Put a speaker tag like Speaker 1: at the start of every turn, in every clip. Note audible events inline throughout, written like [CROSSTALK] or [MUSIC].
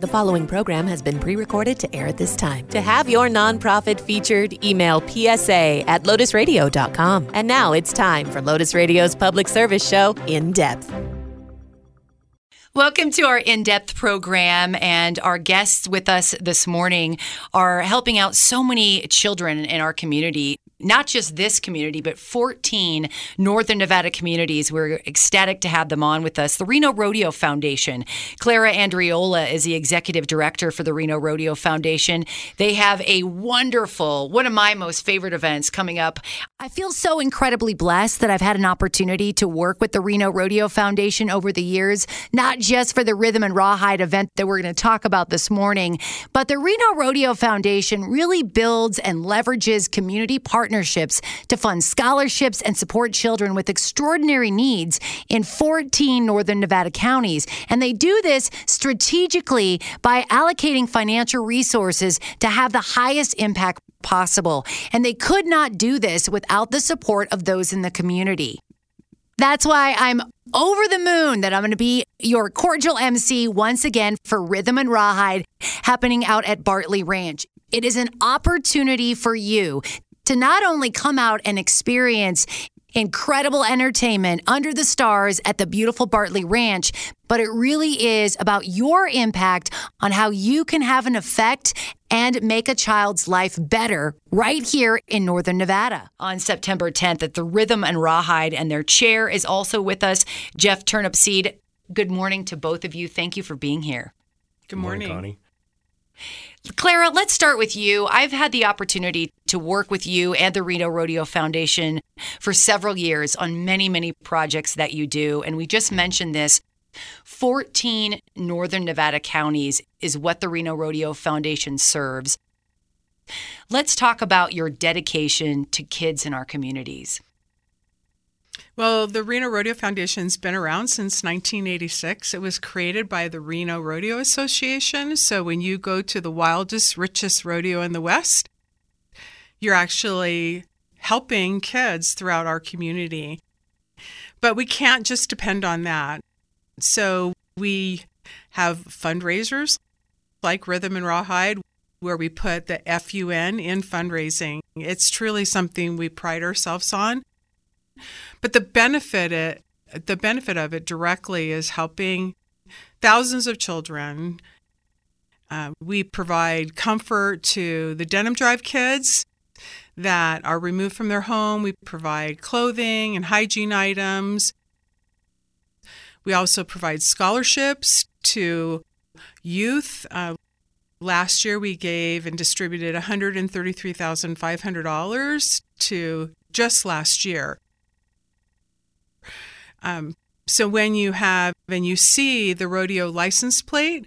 Speaker 1: The following program has been pre recorded to air at this time. To have your nonprofit featured, email psa at lotusradio.com. And now it's time for Lotus Radio's public service show, In Depth.
Speaker 2: Welcome to our in depth program. And our guests with us this morning are helping out so many children in our community not just this community, but 14 Northern Nevada communities. We're ecstatic to have them on with us. The Reno Rodeo Foundation. Clara Andriola is the executive director for the Reno Rodeo Foundation. They have a wonderful, one of my most favorite events coming up. I feel so incredibly blessed that I've had an opportunity to work with the Reno Rodeo Foundation over the years, not just for the Rhythm and Rawhide event that we're going to talk about this morning, but the Reno Rodeo Foundation really builds and leverages community partnerships to fund scholarships and support children with extraordinary needs in 14 Northern Nevada counties. And they do this strategically by allocating financial resources to have the highest impact possible. And they could not do this without the support of those in the community. That's why I'm over the moon that I'm going to be your cordial MC once again for Rhythm and Rawhide happening out at Bartley Ranch. It is an opportunity for you to not only come out and experience incredible entertainment under the stars at the beautiful Bartley Ranch, but it really is about your impact on how you can have an effect and make a child's life better right here in Northern Nevada. On September 10th at the Rhythm and Rawhide, and their chair is also with us, Jeff Turnipseed. Good morning to both of you. Thank you for being here.
Speaker 3: Good morning.
Speaker 4: Good morning Connie.
Speaker 2: Clara, let's start with you. I've had the opportunity to work with you and the Reno Rodeo Foundation for several years on many, many projects that you do. And we just mentioned this 14 Northern Nevada counties is what the Reno Rodeo Foundation serves. Let's talk about your dedication to kids in our communities.
Speaker 3: Well, the Reno Rodeo Foundation's been around since 1986. It was created by the Reno Rodeo Association. So when you go to the wildest, richest rodeo in the West, you're actually helping kids throughout our community. But we can't just depend on that. So we have fundraisers like Rhythm and Rawhide where we put the FUN in fundraising. It's truly something we pride ourselves on. But the benefit it the benefit of it directly is helping thousands of children. Uh, we provide comfort to the Denim Drive kids that are removed from their home. We provide clothing and hygiene items. We also provide scholarships to youth. Uh, last year, we gave and distributed $133,500 to just last year um, so when you have and you see the rodeo license plate,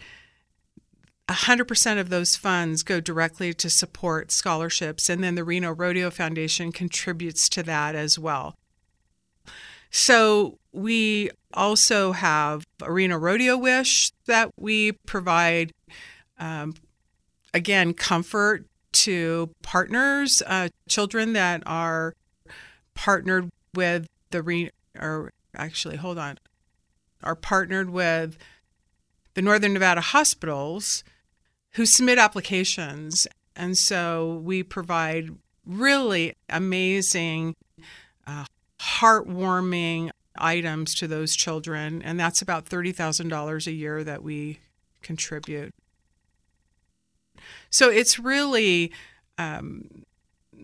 Speaker 3: 100% of those funds go directly to support scholarships, and then the Reno Rodeo Foundation contributes to that as well. So we also have Arena Rodeo Wish that we provide, um, again, comfort to partners, uh, children that are partnered with the Re- or actually, hold on, are partnered with the Northern Nevada hospitals who submit applications. And so we provide really amazing, uh, heartwarming items to those children. And that's about $30,000 a year that we contribute. So it's really um,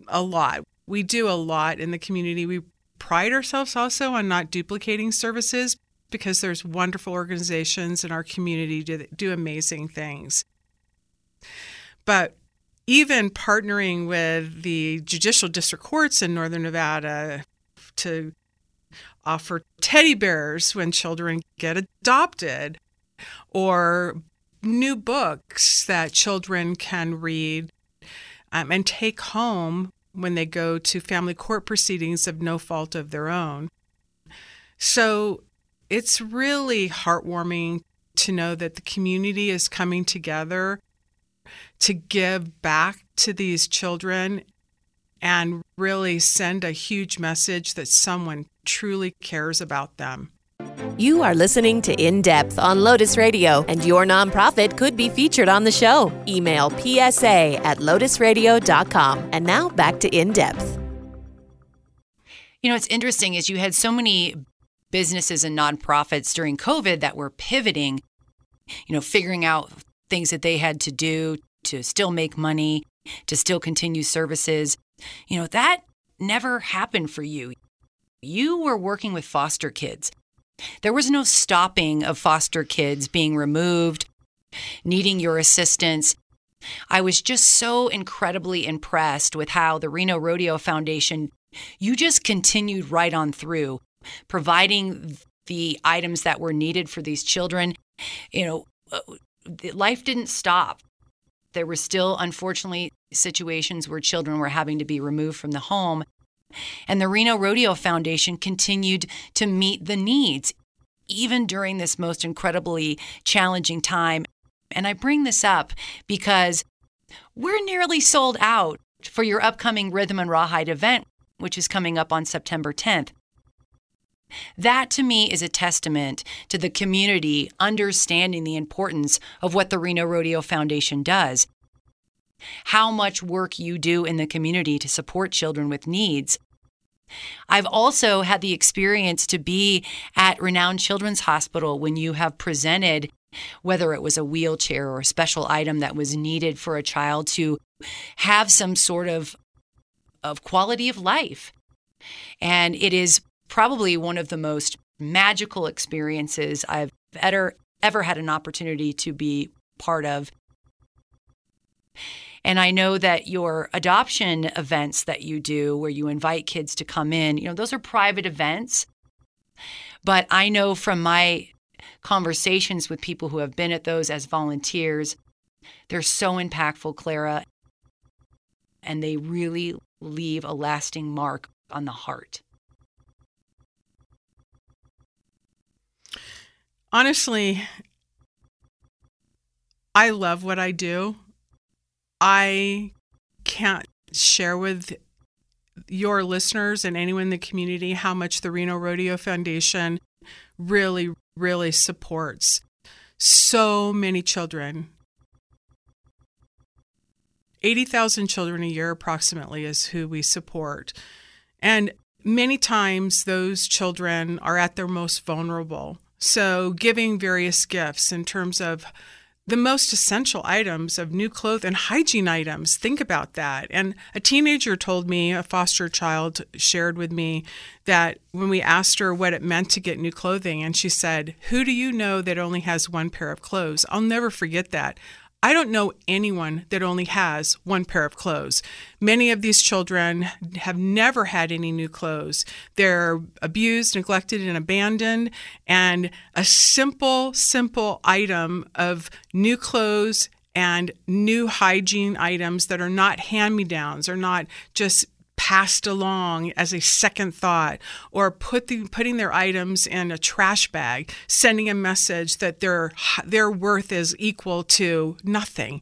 Speaker 3: a lot. We do a lot in the community. We pride ourselves also on not duplicating services because there's wonderful organizations in our community that do amazing things. But even partnering with the judicial district courts in Northern Nevada to offer teddy bears when children get adopted or new books that children can read um, and take home when they go to family court proceedings of no fault of their own. So it's really heartwarming to know that the community is coming together to give back to these children and really send a huge message that someone truly cares about them.
Speaker 1: You are listening to In Depth on Lotus Radio, and your nonprofit could be featured on the show. Email psa at lotusradio.com. And now back to In Depth.
Speaker 2: You know, what's interesting is you had so many businesses and nonprofits during COVID that were pivoting, you know, figuring out things that they had to do to still make money, to still continue services. You know, that never happened for you. You were working with foster kids. There was no stopping of foster kids being removed, needing your assistance. I was just so incredibly impressed with how the Reno Rodeo Foundation, you just continued right on through, providing the items that were needed for these children. You know, uh, life didn't stop. There were still, unfortunately, situations where children were having to be removed from the home. And the Reno Rodeo Foundation continued to meet the needs, even during this most incredibly challenging time. And I bring this up because we're nearly sold out for your upcoming Rhythm and Rawhide event, which is coming up on September 10th. That to me is a testament to the community understanding the importance of what the Reno Rodeo Foundation does how much work you do in the community to support children with needs. I've also had the experience to be at Renown Children's Hospital when you have presented whether it was a wheelchair or a special item that was needed for a child to have some sort of of quality of life. And it is probably one of the most magical experiences I've ever ever had an opportunity to be part of. And I know that your adoption events that you do, where you invite kids to come in, you know, those are private events. But I know from my conversations with people who have been at those as volunteers, they're so impactful, Clara, and they really leave a lasting mark on the heart.
Speaker 3: Honestly, I love what I do. I can't share with your listeners and anyone in the community how much the Reno Rodeo Foundation really, really supports so many children. 80,000 children a year, approximately, is who we support. And many times those children are at their most vulnerable. So, giving various gifts in terms of the most essential items of new clothes and hygiene items. Think about that. And a teenager told me, a foster child shared with me, that when we asked her what it meant to get new clothing, and she said, Who do you know that only has one pair of clothes? I'll never forget that. I don't know anyone that only has one pair of clothes. Many of these children have never had any new clothes. They're abused, neglected, and abandoned. And a simple, simple item of new clothes and new hygiene items that are not hand me downs, are not just passed along as a second thought or put the, putting their items in a trash bag sending a message that their their worth is equal to nothing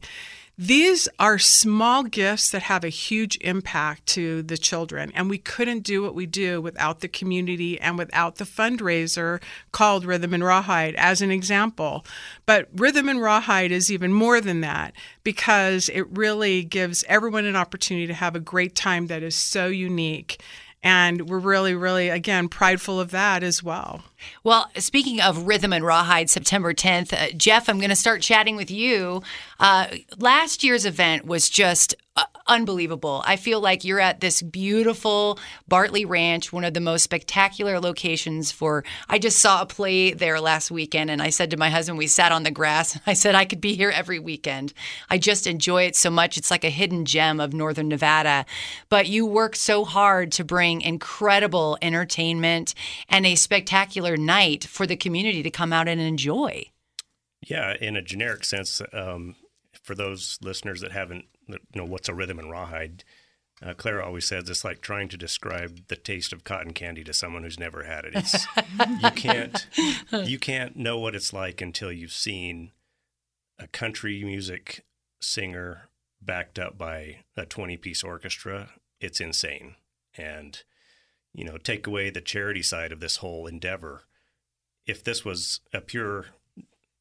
Speaker 3: these are small gifts that have a huge impact to the children, and we couldn't do what we do without the community and without the fundraiser called Rhythm and Rawhide, as an example. But Rhythm and Rawhide is even more than that because it really gives everyone an opportunity to have a great time that is so unique. And we're really, really, again, prideful of that as well.
Speaker 2: Well, speaking of Rhythm and Rawhide, September 10th, uh, Jeff, I'm going to start chatting with you. Uh, last year's event was just uh, unbelievable. I feel like you're at this beautiful Bartley Ranch, one of the most spectacular locations for. I just saw a play there last weekend, and I said to my husband, we sat on the grass. [LAUGHS] I said I could be here every weekend. I just enjoy it so much. It's like a hidden gem of Northern Nevada. But you work so hard to bring incredible entertainment and a spectacular night for the community to come out and enjoy.
Speaker 4: Yeah, in a generic sense, um, for those listeners that haven't, you know, what's a rhythm and rawhide? Uh, Clara always says it's like trying to describe the taste of cotton candy to someone who's never had it. It's, [LAUGHS] you can't you can't know what it's like until you've seen a country music singer backed up by a 20 piece orchestra. It's insane. And you know, take away the charity side of this whole endeavor, if this was a pure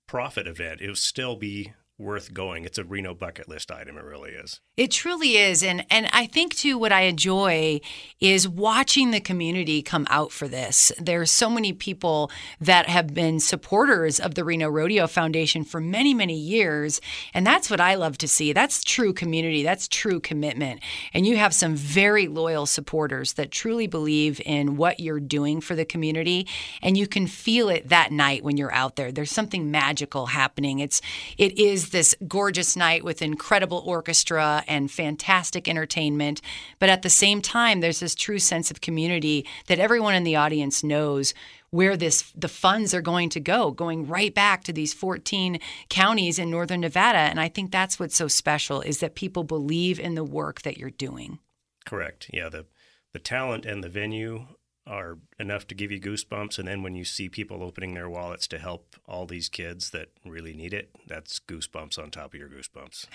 Speaker 4: profit event, it would still be worth going. It's a Reno bucket list item. It really is.
Speaker 2: It truly is. And and I think too what I enjoy is watching the community come out for this. There's so many people that have been supporters of the Reno Rodeo Foundation for many, many years. And that's what I love to see. That's true community. That's true commitment. And you have some very loyal supporters that truly believe in what you're doing for the community. And you can feel it that night when you're out there. There's something magical happening. It's it is this gorgeous night with incredible orchestra and fantastic entertainment. But at the same time, there's this true sense of community that everyone in the audience knows where this the funds are going to go going right back to these 14 counties in northern Nevada and I think that's what's so special is that people believe in the work that you're doing.
Speaker 4: Correct. Yeah, the the talent and the venue are enough to give you goosebumps and then when you see people opening their wallets to help all these kids that really need it, that's goosebumps on top of your goosebumps.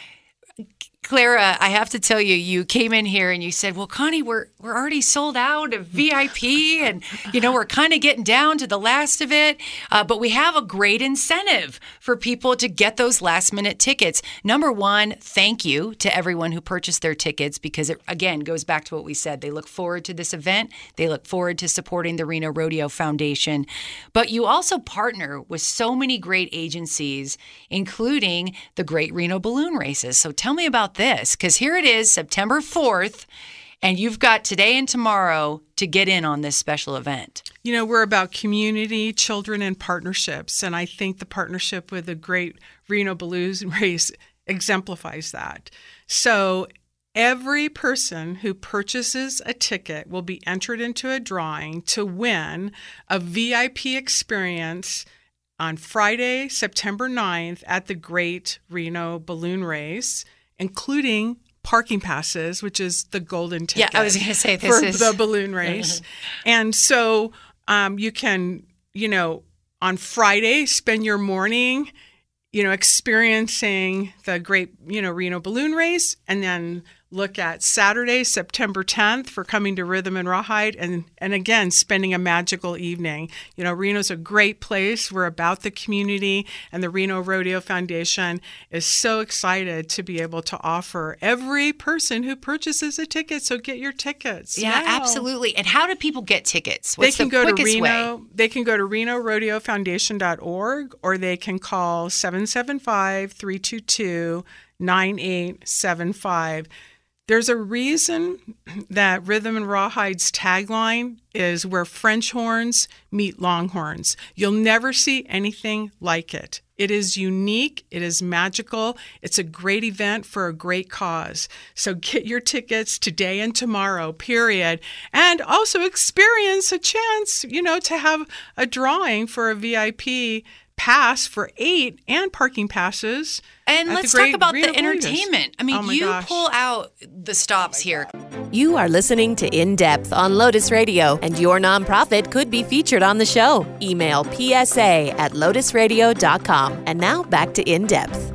Speaker 2: Clara, I have to tell you, you came in here and you said, "Well, Connie, we're we're already sold out of VIP, and you know we're kind of getting down to the last of it. Uh, but we have a great incentive for people to get those last minute tickets. Number one, thank you to everyone who purchased their tickets because it again goes back to what we said. They look forward to this event. They look forward to supporting the Reno Rodeo Foundation. But you also partner with so many great agencies, including the Great Reno Balloon Races. So tell me about this because here it is, September 4th, and you've got today and tomorrow to get in on this special event.
Speaker 3: You know, we're about community, children, and partnerships. And I think the partnership with the great Reno Balloon [LAUGHS] race exemplifies that. So Every person who purchases a ticket will be entered into a drawing to win a VIP experience on Friday, September 9th at the Great Reno Balloon Race, including parking passes, which is the golden ticket.
Speaker 2: Yeah, I was going to say this
Speaker 3: for
Speaker 2: is
Speaker 3: the balloon [LAUGHS] race. and so um, you can, you know, on Friday spend your morning, you know, experiencing the great, you know, Reno balloon race, and then look at Saturday, September 10th for coming to Rhythm and Rawhide and, and again, spending a magical evening. You know, Reno's a great place. We're about the community, and the Reno Rodeo Foundation is so excited to be able to offer every person who purchases a ticket. So get your tickets.
Speaker 2: Yeah,
Speaker 3: now.
Speaker 2: absolutely. And how do people get tickets? What's
Speaker 3: they can
Speaker 2: the
Speaker 3: go to Reno.
Speaker 2: way?
Speaker 3: They can go to RenoRodeoFoundation.org or they can call 775 322 9875. There's a reason that Rhythm and Rawhide's tagline is where French horns meet longhorns. You'll never see anything like it. It is unique, it is magical, it's a great event for a great cause. So get your tickets today and tomorrow, period. And also experience a chance, you know, to have a drawing for a VIP pass for eight and parking passes.
Speaker 2: And
Speaker 3: at
Speaker 2: let's
Speaker 3: the
Speaker 2: talk about
Speaker 3: Reno
Speaker 2: the
Speaker 3: Balloons.
Speaker 2: entertainment. I mean,
Speaker 3: Oh
Speaker 2: you
Speaker 3: gosh.
Speaker 2: pull out the stops here.
Speaker 1: You are listening to In Depth on Lotus Radio, and your nonprofit could be featured on the show. Email psa at lotusradio.com. And now back to In Depth.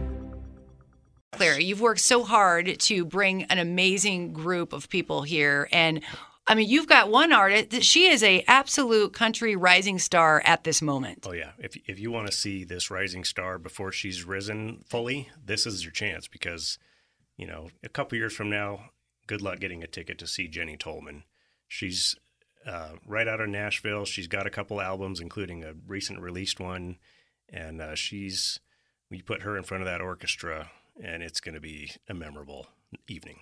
Speaker 2: Claire, you've worked so hard to bring an amazing group of people here and I mean, you've got one artist she is a absolute country rising star at this moment.
Speaker 4: Oh yeah, if if you want to see this rising star before she's risen fully, this is your chance because, you know, a couple years from now, good luck getting a ticket to see Jenny Tolman. She's uh, right out of Nashville. She's got a couple albums, including a recent released one, and uh, she's we put her in front of that orchestra, and it's going to be a memorable evening.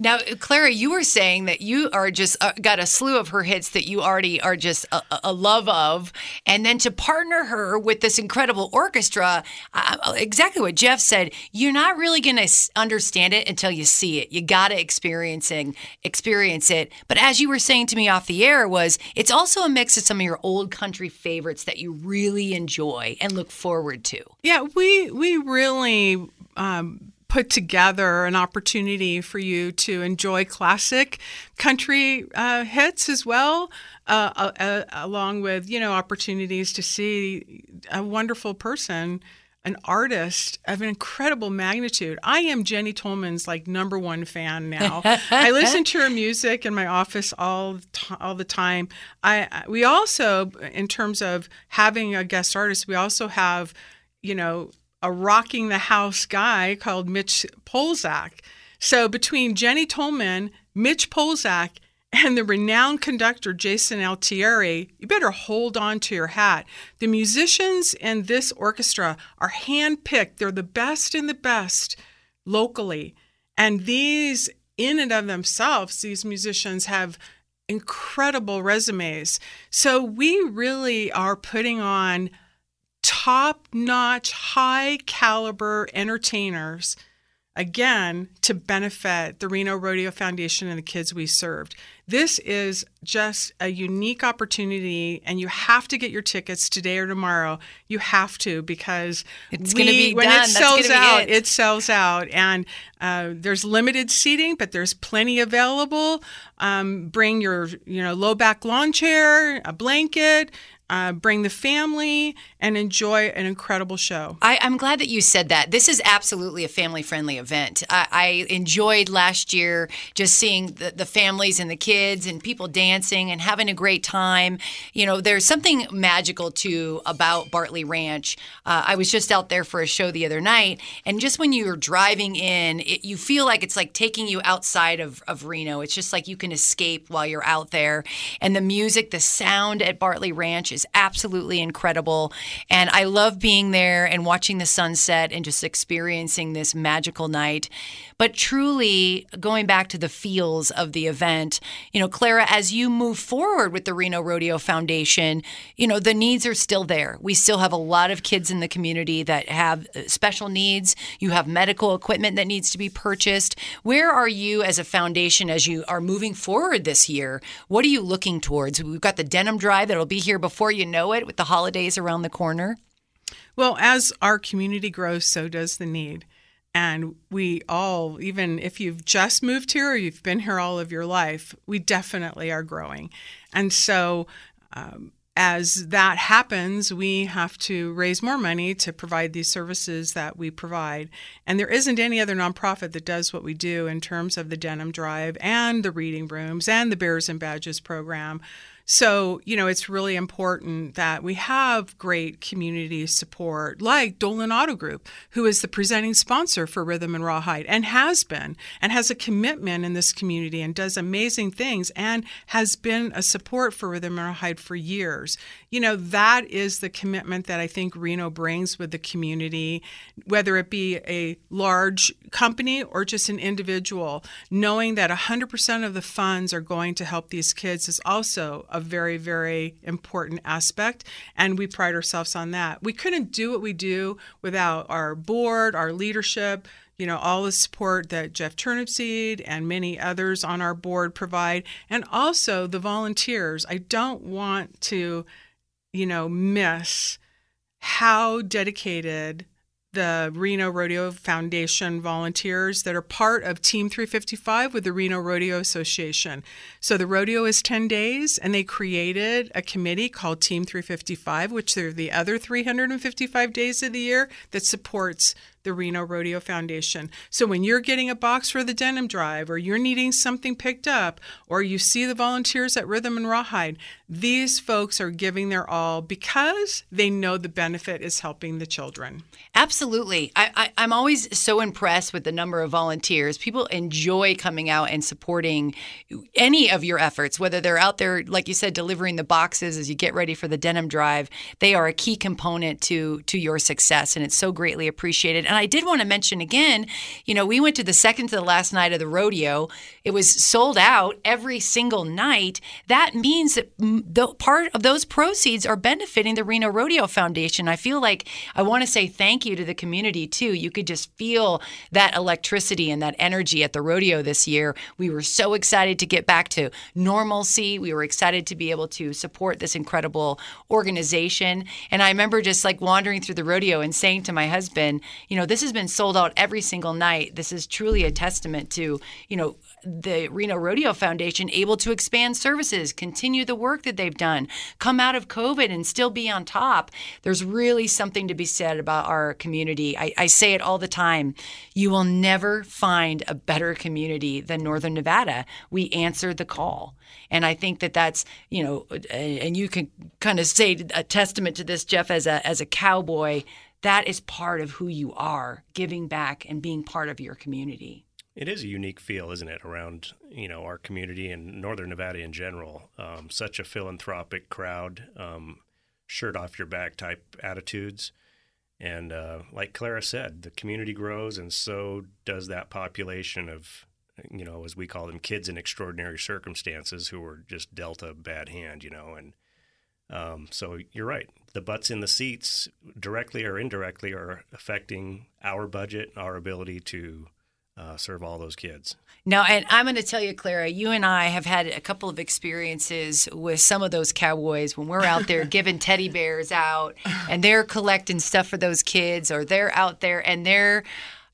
Speaker 2: Now, Clara, you were saying that you are just uh, got a slew of her hits that you already are just a, a- love of, and then to partner her with this incredible orchestra, uh, exactly what Jeff said. You're not really going to understand it until you see it. You got to experiencing experience it. But as you were saying to me off the air, was it's also a mix of some of your old country favorites that you really enjoy and look forward to.
Speaker 3: Yeah, we we really um, put together an opportunity for you to enjoy classic country uh, hits as well, uh, uh, uh, along with you know opportunities to see a wonderful person an artist of an incredible magnitude. I am Jenny Tolman's like number one fan now. I listen to her music in my office all all the time. I we also, in terms of having a guest artist, we also have, you know, a rocking the house guy called Mitch Polzak. So between Jenny Tolman, Mitch Polzak, and the renowned conductor Jason Altieri, you better hold on to your hat. The musicians in this orchestra are handpicked. They're the best in the best locally. And these, in and of themselves, these musicians have incredible resumes. So we really are putting on top notch, high caliber entertainers again to benefit the Reno Rodeo Foundation and the kids we served. This is just a unique opportunity, and you have to get your tickets today or tomorrow. You have to because
Speaker 2: it's going to be
Speaker 3: when
Speaker 2: done.
Speaker 3: it sells out,
Speaker 2: it.
Speaker 3: it. sells out, and uh, there's limited seating, but there's plenty available. Um, bring your you know low back lawn chair, a blanket uh, bring the family and enjoy an incredible show.
Speaker 2: I, am glad that you said that. This is absolutely a family friendly event. I, I, enjoyed last year just seeing the, the, families and the kids and people dancing and having a great time. You know, there's something magical too about Bartley Ranch. Uh, I was just out there for a show the other night, and just when you're driving in, it, you feel like it's like taking you outside of, of Reno. It's just like you can escape while you're out there. And the music, the sound at Bartley Ranch is is absolutely incredible. And I love being there and watching the sunset and just experiencing this magical night. But truly, going back to the feels of the event, you know, Clara, as you move forward with the Reno Rodeo Foundation, you know, the needs are still there. We still have a lot of kids in the community that have uh, special needs. You have medical equipment that needs to be purchased. Where are you as a foundation as you are moving forward this year? What are you looking towards? We've got the denim drive that'll be here before you know it with the holidays around the corner.
Speaker 3: Well, as our community grows, so does the need. And we all, even if you've just moved here or you've been here all of your life, we definitely are growing. And so, um, as that happens, we have to raise more money to provide these services that we provide. And there isn't any other nonprofit that does what we do in terms of the Denim Drive and the reading rooms and the Bears and Badges program. So, you know, it's really important that we have great community support like Dolan Auto Group, who is the presenting sponsor for Rhythm and Rawhide and has been and has a commitment in this community and does amazing things and has been a support for Rhythm and Rawhide for years. You know, that is the commitment that I think Reno brings with the community, whether it be a large company or just an individual, knowing that 100% of the funds are going to help these kids is also a very, very important aspect. And we pride ourselves on that. We couldn't do what we do without our board, our leadership, you know, all the support that Jeff Turnipseed and many others on our board provide, and also the volunteers. I don't want to, you know, miss how dedicated the Reno Rodeo Foundation volunteers that are part of Team 355 with the Reno Rodeo Association. So the rodeo is 10 days, and they created a committee called Team 355, which are the other 355 days of the year that supports the Reno Rodeo Foundation. So when you're getting a box for the denim drive, or you're needing something picked up, or you see the volunteers at Rhythm and Rawhide, these folks are giving their all because they know the benefit is helping the children.
Speaker 2: Absolutely. I, am always so impressed with the number of volunteers. People enjoy coming out and supporting any of your efforts, whether they're out there, like you said, delivering the boxes as you get ready for the denim drive. They are a key component to to your success, and it's so greatly appreciated. And I did want to mention again, you know, we went to the second to the last night of the rodeo. It was sold out every single night. That means that the part of those proceeds are benefiting the Reno Rodeo Foundation. I feel like I want to say thank you to the community too. You could just feel that electricity and that energy at the rodeo this year. We were so excited to get back to normalcy. We were excited to be able to support this incredible organization. And I remember just like wandering through the rodeo and saying to my husband, you know, know, this has been sold out every single night. This is truly a testament to, you know, the Reno Rodeo Foundation able to expand services, continue the work that they've done, come out of COVID and still be on top. There's really something to be said about our community. I, I say it all the time. You will never find a better community than Northern Nevada. We answered the call. And I think that that's, you know, and you can kind of say a testament to this, Jeff, as a, as a cowboy. That is part of who you are, giving back and being part of your community.
Speaker 4: It is a unique feel, isn't it, around you know our community and Northern Nevada in general. Um, such a philanthropic crowd, um, shirt off your back type attitudes, and uh, like Clara said, the community grows, and so does that population of you know as we call them kids in extraordinary circumstances who were just dealt a bad hand, you know, and um, so you're right. The butts in the seats, directly or indirectly, are affecting our budget, our ability to uh, serve all those kids.
Speaker 2: No, and I'm going to tell you, Clara, you and I have had a couple of experiences with some of those cowboys when we're out there [LAUGHS] giving teddy bears out and they're collecting stuff for those kids or they're out there and they're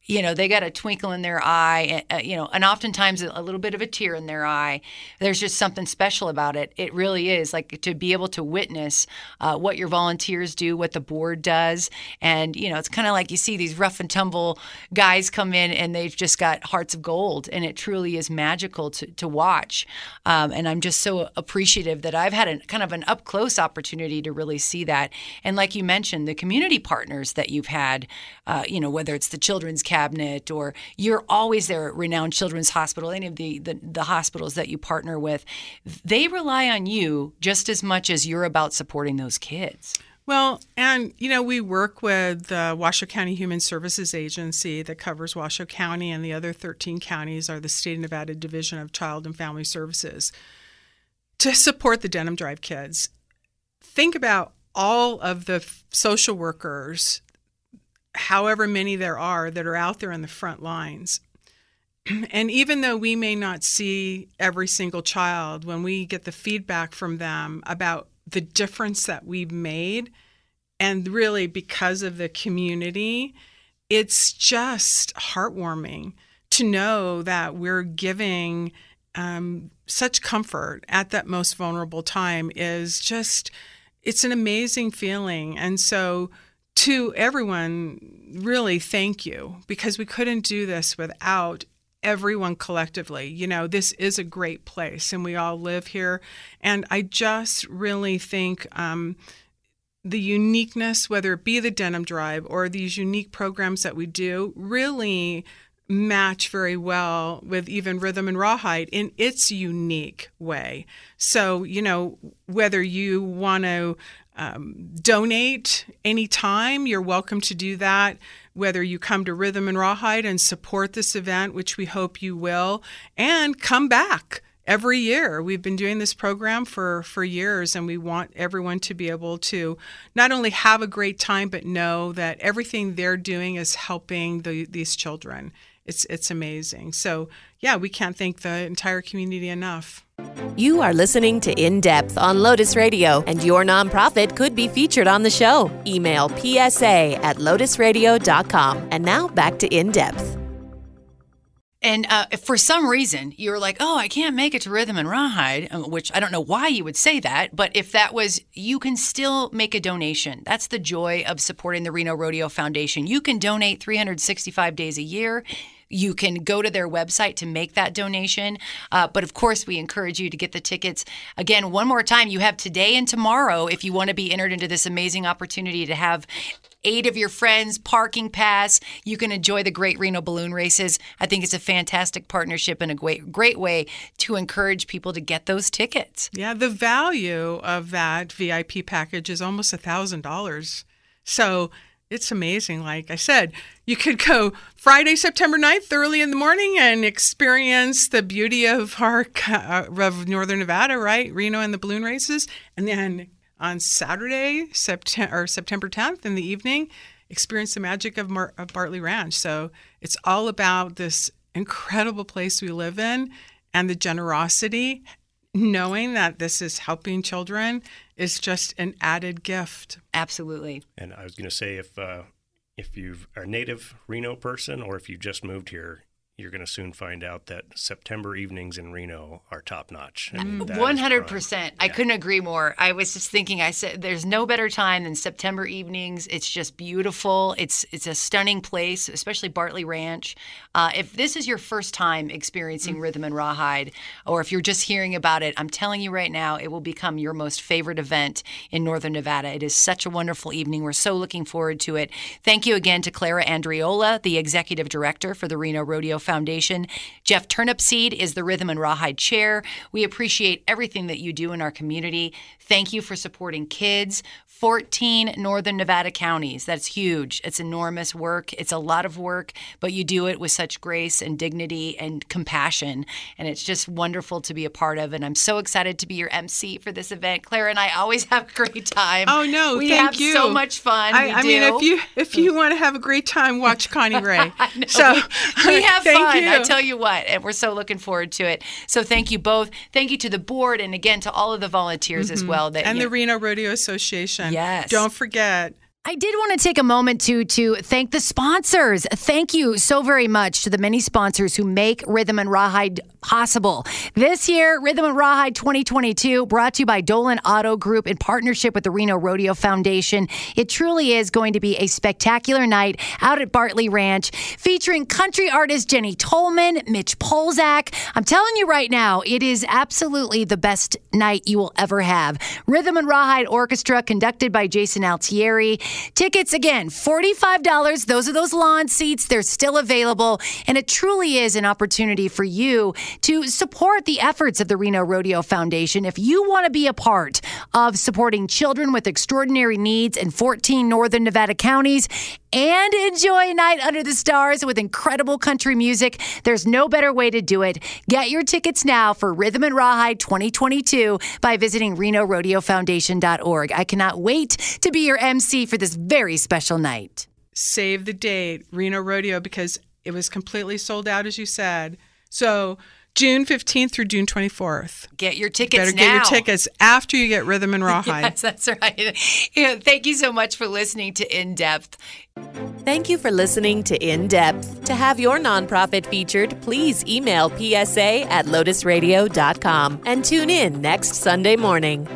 Speaker 2: you know they got a twinkle in their eye uh, you know and oftentimes a little bit of a tear in their eye. There's just something special about it. It really is like to be able to witness uh, what your volunteers do what the board does. And you know it's kind of like you see these rough and tumble guys come in and they've just got hearts of gold. And it truly is magical to, to watch. Um, and i'm just so appreciative that i've had a kind of an up close opportunity to really see that. And like you mentioned the community partners that you've had uh, you know whether it's the children's cabinet or you're always there at Renown Children's Hospital, any of the, the, the hospitals that you partner with, they rely on you just as much as you're about supporting those kids.
Speaker 3: Well, and you know, we work with the Washoe County Human Services Agency that covers Washoe County, and the other 13 counties are the State of Nevada Division of Child and Family Services to support the Denim Drive kids. Think about all of the social workers however many there are that are out there on the front lines. [CLEARS THROAT] And even though we may not see every single child, when we get the feedback from them about the difference that we've made, and really because of the community, it's just heartwarming to know that we're giving um, such comfort at that most vulnerable time is just it's an amazing feeling and so to everyone, really thank you because we couldn't do this without everyone collectively. You know, this is a great place and we all live here. And I just really think um, the uniqueness, whether it be the Denim Drive or these unique programs that we do, really match very well with even Rhythm and Rawhide in its unique way. So, you know, whether you want to um, donate anytime. You're welcome to do that, whether you come to Rhythm and Rawhide and support this event, which we hope you will, and come back every year. We've been doing this program for, for years, and we want everyone to be able to not only have a great time, but know that everything they're doing is helping the, these children. It's, it's amazing. So, yeah, we can't thank the entire community enough.
Speaker 1: You are listening to In Depth on Lotus Radio, and your nonprofit could be featured on the show. Email psa at lotusradio.com. And now back to In Depth.
Speaker 2: And uh, if for some reason you're like, oh, I can't make it to Rhythm and Rawhide, um, which I don't know why you would say that, but if that was, you can still make a donation. That's the joy of supporting the Reno Rodeo Foundation. You can donate 365 days a year. You can go to their website to make that donation. Uh, but of course, we encourage you to get the tickets. Again, one more time, you have today and tomorrow if you want to be entered into this amazing opportunity to have eight of your friends, parking pass. You can enjoy the Great Reno Balloon Races. I think it's a fantastic partnership and a great, great way to encourage people to get those tickets.
Speaker 3: Yeah, the value of that VIP package is almost a thousand dollars. So it's amazing. Like I said, you could go Friday, September 9th, early in the morning and experience the beauty of our uh, of Northern Nevada, right? Reno and the balloon races. And then on Saturday, September, or September 10th in the evening, experience the magic of, Mar- of Bartley Ranch. So it's all about this incredible place we live in and the generosity knowing that this is helping children is just an added gift.
Speaker 2: Absolutely.
Speaker 4: And I was going to say, if uh, if you are a native Reno person or if you just moved here, you're going to soon find out that September evenings in Reno are top notch.
Speaker 2: One hundred percent. I couldn't agree more. I was just thinking. I said, "There's no better time than September evenings. It's just beautiful. It's it's a stunning place, especially Bartley Ranch. Uh, if this is your first time experiencing Rhythm and Rawhide, or if you're just hearing about it, I'm telling you right now, it will become your most favorite event in Northern Nevada. It is such a wonderful evening. We're so looking forward to it. Thank you again to Clara Andriola, the executive director for the Reno Rodeo Foundation. Jeff Turnipseed is the Rhythm and Rawhide chair. We appreciate everything that you do in our community. Thank you for supporting kids. 14 Northern Nevada counties. That's huge. It's enormous work. It's a lot of work, but you do it with such grace and dignity and compassion. And it's just wonderful to be a part of. And I'm so excited to be your MC for this event. Clara and I always [LAUGHS] have a great time.
Speaker 3: Oh no,
Speaker 2: we
Speaker 3: thank
Speaker 2: have
Speaker 3: you.
Speaker 2: so much fun.
Speaker 3: I, I mean, if you if you want to have a great time, watch [LAUGHS] Connie Ray. So
Speaker 2: we, we [LAUGHS] have fun.
Speaker 3: You.
Speaker 2: I tell you what, and we're so looking forward to it. So thank you both. Thank you to the board, and again to all of the volunteers as mm-hmm. well. That
Speaker 3: and the Reno Rodeo Association.
Speaker 2: Yes.
Speaker 3: Don't forget.
Speaker 5: I did want to take a moment to to thank the sponsors. Thank you so very much to the many sponsors who make Rhythm and Rawhide possible. This year, Rhythm and Rawhide 2022 brought to you by Dolan Auto Group in partnership with the Reno Rodeo Foundation. It truly is going to be a spectacular night out at Bartley Ranch featuring country artist Jenny Tolman, Mitch Polzak. I'm telling you right now, it is absolutely the best night you will ever have. Rhythm and Rawhide Orchestra conducted by Jason Altieri. Tickets again, $45. Those are those lawn seats. They're still available. And it truly is an opportunity for you to support the efforts of the Reno Rodeo Foundation. If you want to be a part of supporting children with extraordinary needs in 14 northern Nevada counties and enjoy a night under the stars with incredible country music, there's no better way to do it. Get your tickets now for Rhythm and Rawhide 2022 by visiting RenoRodeoFoundation.org. I cannot wait to be your MC for this very special night.
Speaker 3: Save the date, Reno Rodeo, because it was completely sold out, as you said. So June 15th through June 24th.
Speaker 2: get your tickets
Speaker 3: Better
Speaker 2: now.
Speaker 3: get your tickets after you get Rhythm and [LAUGHS] Rawhide.
Speaker 2: Yes, that's right. Yeah, thank you so much for listening to In Depth.
Speaker 1: Thank you for listening to In Depth. To have your nonprofit featured, please email psa at lotusradio.com and tune in next Sunday morning.